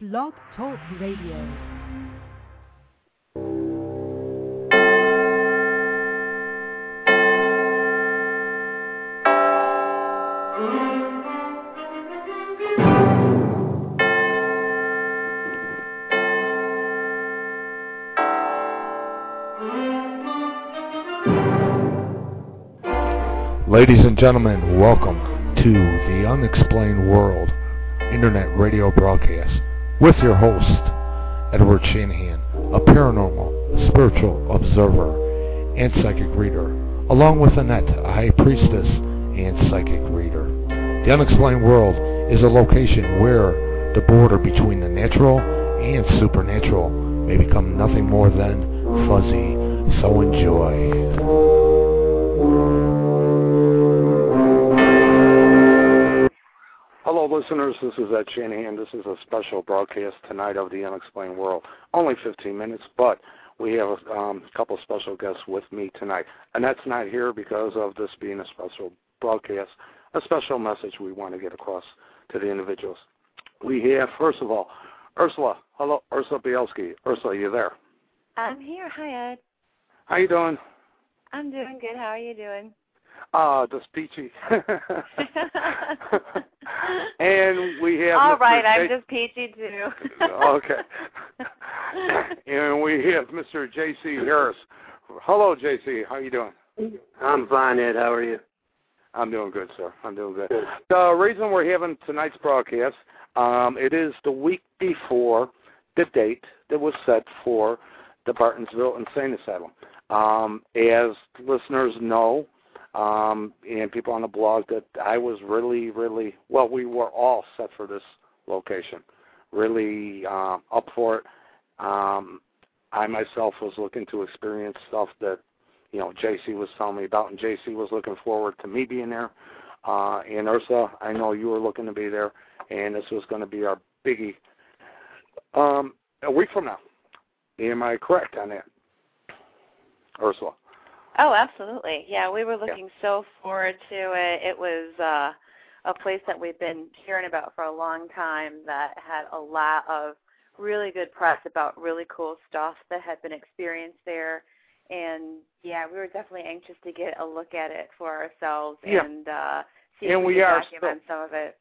Blog Talk Radio. Ladies and gentlemen, welcome to the Unexplained World Internet Radio broadcast with your host, Edward Shanahan, a paranormal, spiritual observer, and psychic reader, along with Annette, a high priestess and psychic reader. The Unexplained World is a location where the border between the natural and supernatural may become nothing more than fuzzy. So enjoy. Hello, listeners. This is Ed Shanahan. This is a special broadcast tonight of the Unexplained World. Only 15 minutes, but we have a um, couple special guests with me tonight. Annette's not here because of this being a special broadcast, a special message we want to get across to the individuals. We have, first of all, Ursula. Hello, Ursula Bielski. Ursula, you there? I'm here. Hi, Ed. How you doing? I'm doing good. How are you doing? Uh, just peachy. and we have. All Mr. right, I'm J- just peachy too. okay. and we have Mr. J.C. Harris. Hello, J.C. How are you doing? I'm fine, Ed. How are you? I'm doing good, sir. I'm doing good. The reason we're having tonight's broadcast, um, it is the week before the date that was set for the Bartonville Insane Asylum. Um, as listeners know, um, and people on the blog, that I was really, really well. We were all set for this location, really uh, up for it. Um, I myself was looking to experience stuff that you know JC was telling me about, and JC was looking forward to me being there. Uh, and Ursa, I know you were looking to be there, and this was going to be our biggie. Um, a week from now, am I correct on that, Ursula? Oh, absolutely. Yeah, we were looking so forward to it. It was uh a place that we've been hearing about for a long time that had a lot of really good press about really cool stuff that had been experienced there. And yeah, we were definitely anxious to get a look at it for ourselves Yeah. and uh see And if we we could are document some of it.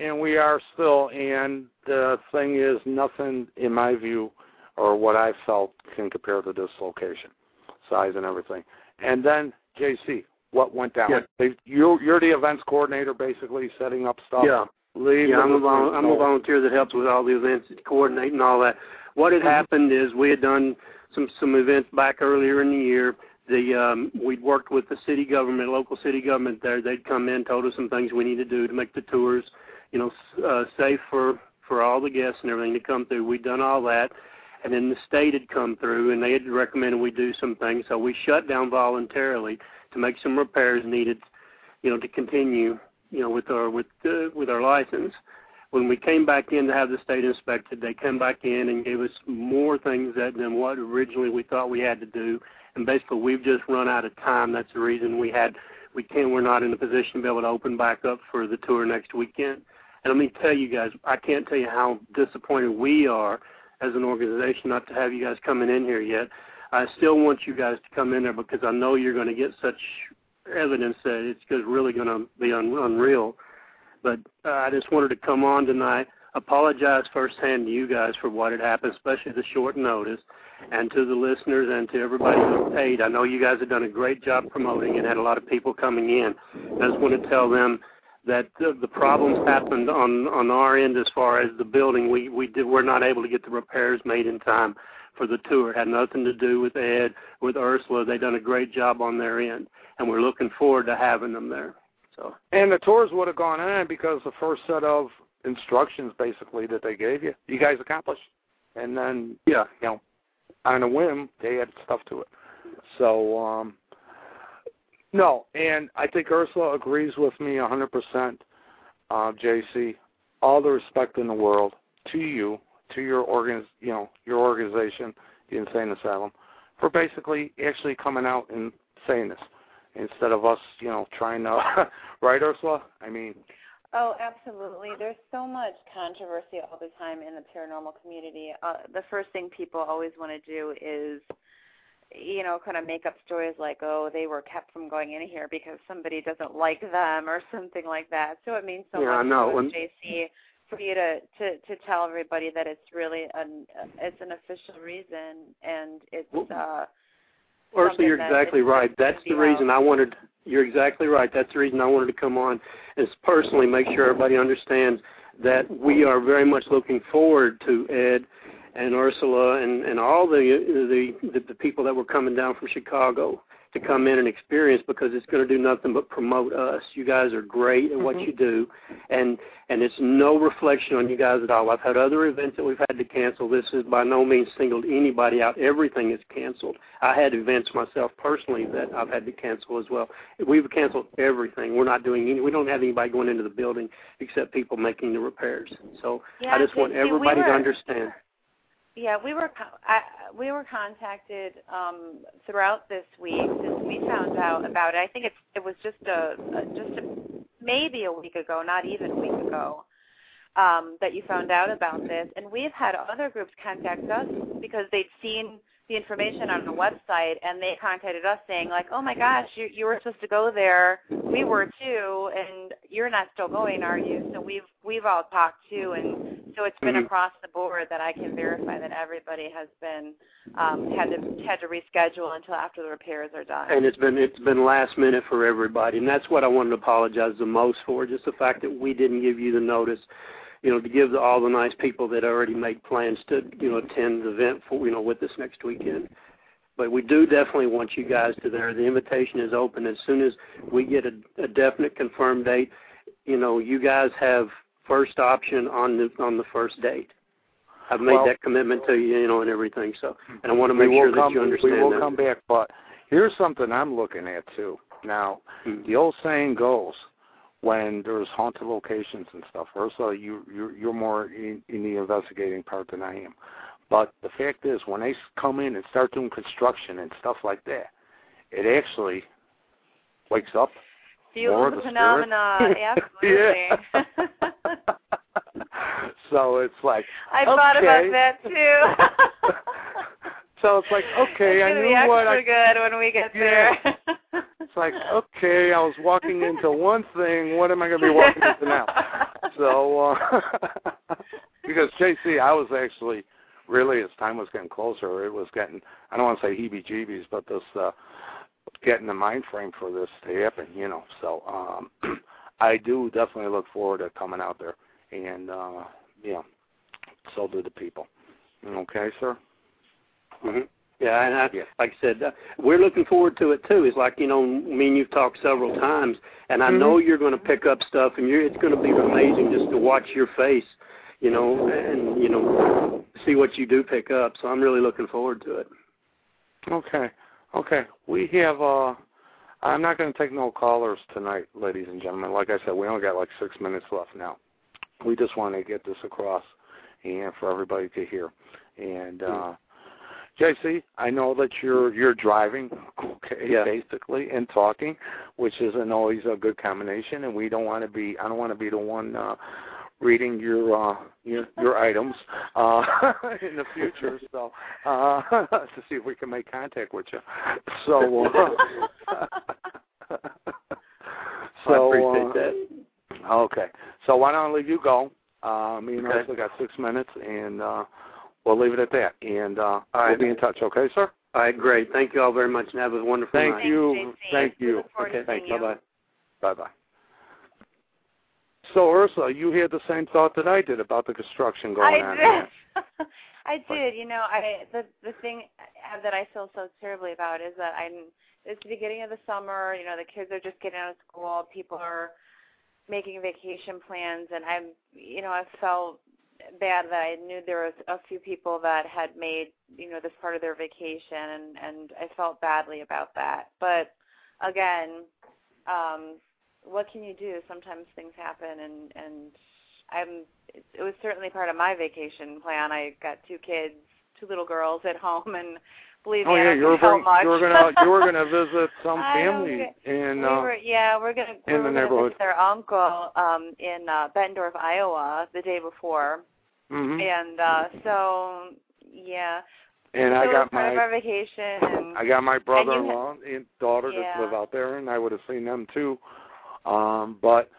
and we are still and the thing is nothing in my view or what I felt can compare to this location. Size and everything. And then JC, what went down? Yeah. They, you you're the events coordinator basically setting up stuff. Yeah, Leave yeah. I'm a, vol- I'm a volunteer that helps with all the events, coordinating all that. What had happened is we had done some some events back earlier in the year. The um, we'd worked with the city government, local city government there. They'd come in, told us some things we need to do to make the tours, you know, uh, safe for for all the guests and everything to come through. We'd done all that, and then the state had come through and they had recommended we do some things. So we shut down voluntarily to make some repairs needed, you know, to continue, you know, with our with uh, with our license. When we came back in to have the state inspected, they came back in and gave us more things that than what originally we thought we had to do. And basically, we've just run out of time. That's the reason we had we can't. We're not in a position to be able to open back up for the tour next weekend. And let me tell you guys, I can't tell you how disappointed we are as an organization not to have you guys coming in here yet. I still want you guys to come in there because I know you're going to get such evidence that it's really going to be un- unreal. But uh, I just wanted to come on tonight, apologize firsthand to you guys for what had happened, especially the short notice, and to the listeners and to everybody who paid. I know you guys have done a great job promoting and had a lot of people coming in. I just want to tell them that the, the problems happened on on our end as far as the building. We we did we're not able to get the repairs made in time for the tour. It had nothing to do with Ed, with Ursula. They done a great job on their end, and we're looking forward to having them there. So And the tours would have gone on because the first set of instructions basically that they gave you, you guys accomplished. And then yeah, you know, on a whim, they added stuff to it. So, um, no, and I think Ursula agrees with me a 100%, uh, JC. All the respect in the world to you, to your organ, you know, your organization, the Insane Asylum, for basically actually coming out and saying this instead of us, you know, trying to, right, Ursula? I mean, Oh, absolutely. There's so much controversy all the time in the paranormal community. Uh, the first thing people always want to do is, you know, kind of make up stories like, oh, they were kept from going in here because somebody doesn't like them or something like that. So it means so yeah, much to When- JC for you to, to to tell everybody that it's really an it's an official reason and it's Well, uh Ursula, you're exactly right. That's the reason out. I wanted. You're exactly right. That's the reason I wanted to come on, is personally make sure everybody understands that we are very much looking forward to Ed and Ursula and and all the the the, people that were coming down from Chicago to come in and experience because it's going to do nothing but promote us. You guys are great at what Mhm. you do, and and it's no reflection on you guys at all. I've had other events that we've had to cancel. This is by no means singled anybody out. Everything is canceled. I had events myself personally that I've had to cancel as well. We've canceled everything. We're not doing any. We don't have anybody going into the building except people making the repairs. So yeah, I just want JC, we everybody were- to understand. Yeah, we were I, we were contacted um, throughout this week since we found out about it. I think it's it was just a, a just a, maybe a week ago, not even a week ago, um, that you found out about this. And we've had other groups contact us because they'd seen the information on the website and they contacted us saying like, "Oh my gosh, you you were supposed to go there. We were too, and you're not still going, are you?" So we've we've all talked too, and so it's been Mhm. across the board that I can verify that everybody has been um, had to had to reschedule until after the repairs are done. and it's been it's been last minute for everybody, and that's what I wanted to apologize the most for. Just the fact that we didn't give you the notice, you know, to give the, all the nice people that already made plans to you know attend the event for you know with us next weekend. But we do definitely want you guys to there. The invitation is open as soon as we get a, a definite confirmed date. You know, you guys have first option on the on the first date. I've made Well- that commitment to you, you know, and everything. So, and I want to make we will sure that you understand We will that. come back, but here's something I'm looking at too. Now, Mm. the old saying goes, when there's haunted locations and stuff. Ursula, you you're, you're more in, in the investigating part than I am. But the fact is, when they come in and start doing construction and stuff like that, it actually wakes up Do you more of the the phenomena? Absolutely. so it's like I thought about that too. so it's like okay, I knew what. it's I knew be extra what I good when we get Yeah. there. It's like, okay, I was walking into one thing. What am I going to be walking into now? So, uh, because JC, I was actually really as time was getting closer, it was getting. I don't want to say heebie-jeebies, but this uh, getting the mind frame for this to happen. You know, so um, I do definitely look forward to coming out there, and uh, yeah, so do the people. Okay, sir. hmm Yeah, and I, Yeah. like I said, uh, we're looking forward to it too. It's like you know, me and you've talked several times, and I Mhm. know you're going to pick up stuff, and you're, it's going to be amazing just to watch your face, you know, and you know, see what you do pick up. So I'm really looking forward to it. Okay. Okay. We have uh I'm not gonna take no callers tonight, ladies and gentlemen. Like I said, we only got like six minutes left now. We just want to get this across and for everybody to hear. And uh JC, I know that you're you're driving, okay, Yeah. basically, and talking, which isn't always a good combination and we don't want to be I don't want to be the one uh reading your uh your your items uh in the future so uh to see if we can make contact with you so uh, so I appreciate uh, that. okay so why don't I leave you go uh me and Okay. Ursula got six minutes and uh we'll leave it at that and uh All right. we'll be in touch okay sir All right, great. Thank you all very much, and have a wonderful thank night. you Thanks, JC. thank you look forward to Okay, thanks. seeing Bye you. bye. bye bye so Ursula, you had the same thought that I did about the construction going on. I did. I did. You know, I the the thing that I feel so terribly about is that I'm. It's the beginning of the summer. You know, the kids are just getting out of school. People are making vacation plans, and I'm. You know, I felt bad that I knew there was a few people that had made you know this part of their vacation, and and I felt badly about that. But again, um, what can you do? Sometimes things happen, and and I'm. It, was certainly part of my vacation plan. I got two kids, two little girls at home, and Believe oh me, I yeah, don't you were bring, much. you were gonna you were gonna visit some family in we uh, were, yeah, we're gonna in the neighborhood. visit their uncle um in uh Bettendorf, Iowa, the day before, hmm and uh so yeah. and so I got my vacation. And, I got my brother-in-law and daughter Yeah. that live out there, and I would have seen them too. Um, but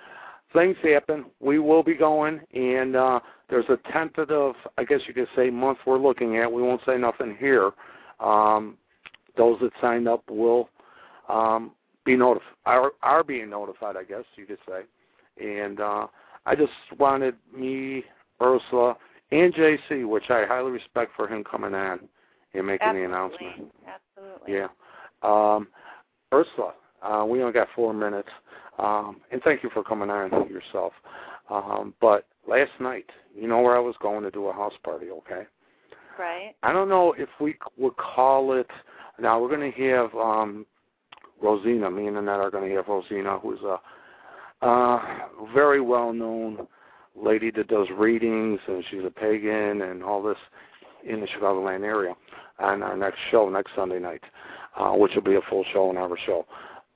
things happen. We will be going, and uh, there's a tentative, I guess you could say, month we're looking at. We won't say nothing here. Um, those that signed up will um, be notified, are, are being notified, I guess you could say. And uh, I just wanted me, Ursula, and JC, which I highly respect for him coming on and making absolutely, the announcement. Absolutely. Yeah. Um, Ursula, uh, we only got four minutes. Um, and thank you for coming on yourself. Um, but last night, you know where I was going to do a house party, okay? Right. I don't know if we would call it. Now we're going to have um, Rosina. Me and Annette are going to have Rosina, who's a uh, very well-known lady that does readings, and she's a pagan and all this in the Chicagoland area. On our next show, next Sunday night, uh, which will be a full show in our show.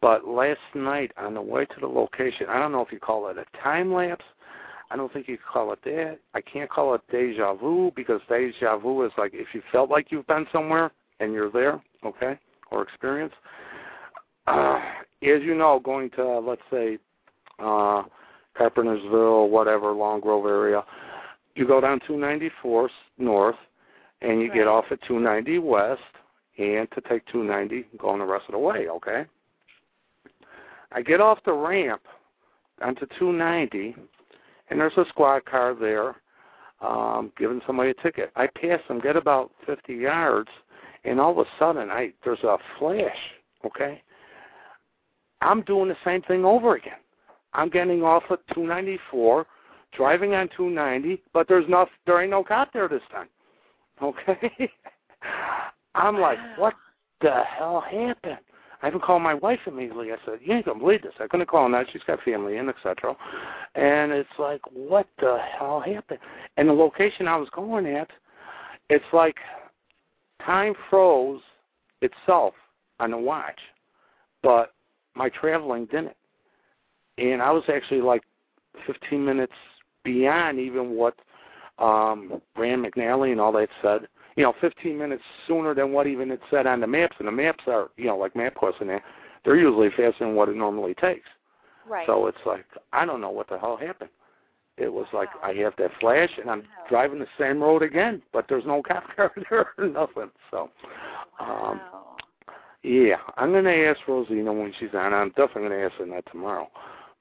But last night on the way to the location, I don't know if you call it a time lapse. I don't think you call it that. I can't call it deja vu because deja vu is like if you felt like you've been somewhere and you're there, okay, or experience. Uh, as you know, going to uh, let's say uh, Carpentersville, whatever, Long Grove area, you go down 294 north, and you Right. get off at 290 west, and to take 290 going the rest of the way, okay. I get off the ramp onto 290, and there's a squad car there um, giving somebody a ticket. I pass them, get about 50 yards, and all of a sudden, I there's a flash. Okay, I'm doing the same thing over again. I'm getting off at 294, driving on 290, but there's no there ain't no cop there this time. Okay, I'm like, what the hell happened? I even called my wife immediately. I said, "You ain't gonna believe this." I couldn't call her that. She's got family in, etc. And it's like, what the hell happened? And the location I was going at, it's like time froze itself on the watch, but my traveling didn't. And I was actually like 15 minutes beyond even what um Rand McNally and all that said you know, 15 minutes sooner than what even it said on the maps. And the maps are, you know, like MapQuest and that, they're usually faster than what it normally takes. Right. So it's like, I don't know what the hell happened. It was like Wow. I have that flash and I'm Wow. driving the same road again, but there's no cop car there or nothing. So, um, wow. yeah, I'm going to ask Rosina when she's on. I'm definitely going to ask her that tomorrow.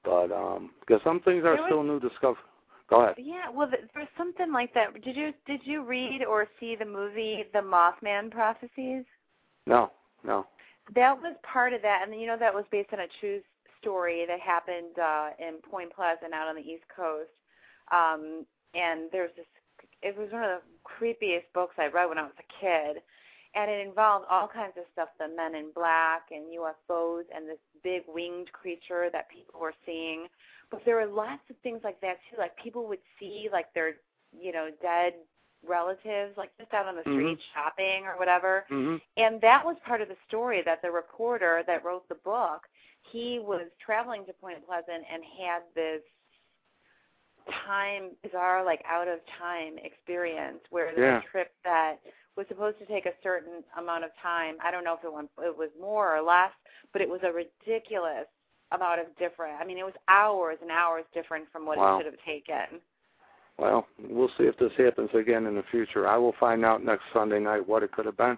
But um because some things are was- still new discovery. Go ahead. Yeah, well, th- there's something like that. Did you did you read or see the movie The Mothman Prophecies? No, no. That was part of that, and you know that was based on a true story that happened uh, in Point Pleasant out on the East Coast. Um, and there's this. It was one of the creepiest books I read when I was a kid, and it involved all kinds of stuff: the Men in Black and UFOs, and this big winged creature that people were seeing. But there were lots of things like that too. Like people would see like their, you know, dead relatives, like just out on the street Mhm. shopping or whatever. Mhm. And that was part of the story that the reporter that wrote the book, he was traveling to Point Pleasant and had this time bizarre like out of time experience where was Yeah. trip that supposed to take a certain amount of time. I don't know if it went it was more or less, but it was a ridiculous amount of different. I mean, it was hours and hours different from what Wow. it should have taken. Well, we'll see if this happens again in the future. I will find out next Sunday night what it could have been.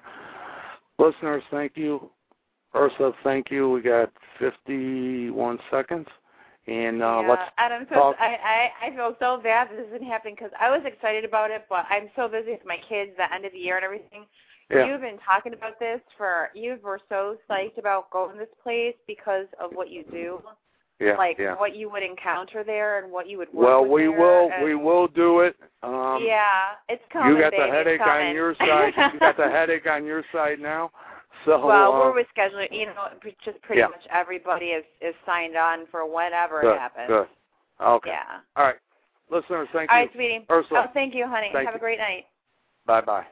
Listeners, thank you. Ursula, thank you. We got 51 seconds. And uh, yeah, let's and I'm so talk- I, I I feel so bad that this isn't happening because I was excited about it, but I'm so busy with my kids, the end of the year and everything. Yeah. You've been talking about this for you were so psyched about going to this place because of what you do, yeah, like yeah. what you would encounter there and what you would work Well, we will and- we will do it. Um yeah, it's coming. you got the headache on your side. you got the headache on your side now. So well, we're um, rescheduling. You know, just pretty Yeah. much everybody is is signed on for whenever good, it happens. Good. Okay. Yeah. All right. Listeners, thank All you. All right, sweetie. Ursula. Oh, thank you, honey. Thank Have you. a great night. Bye bye.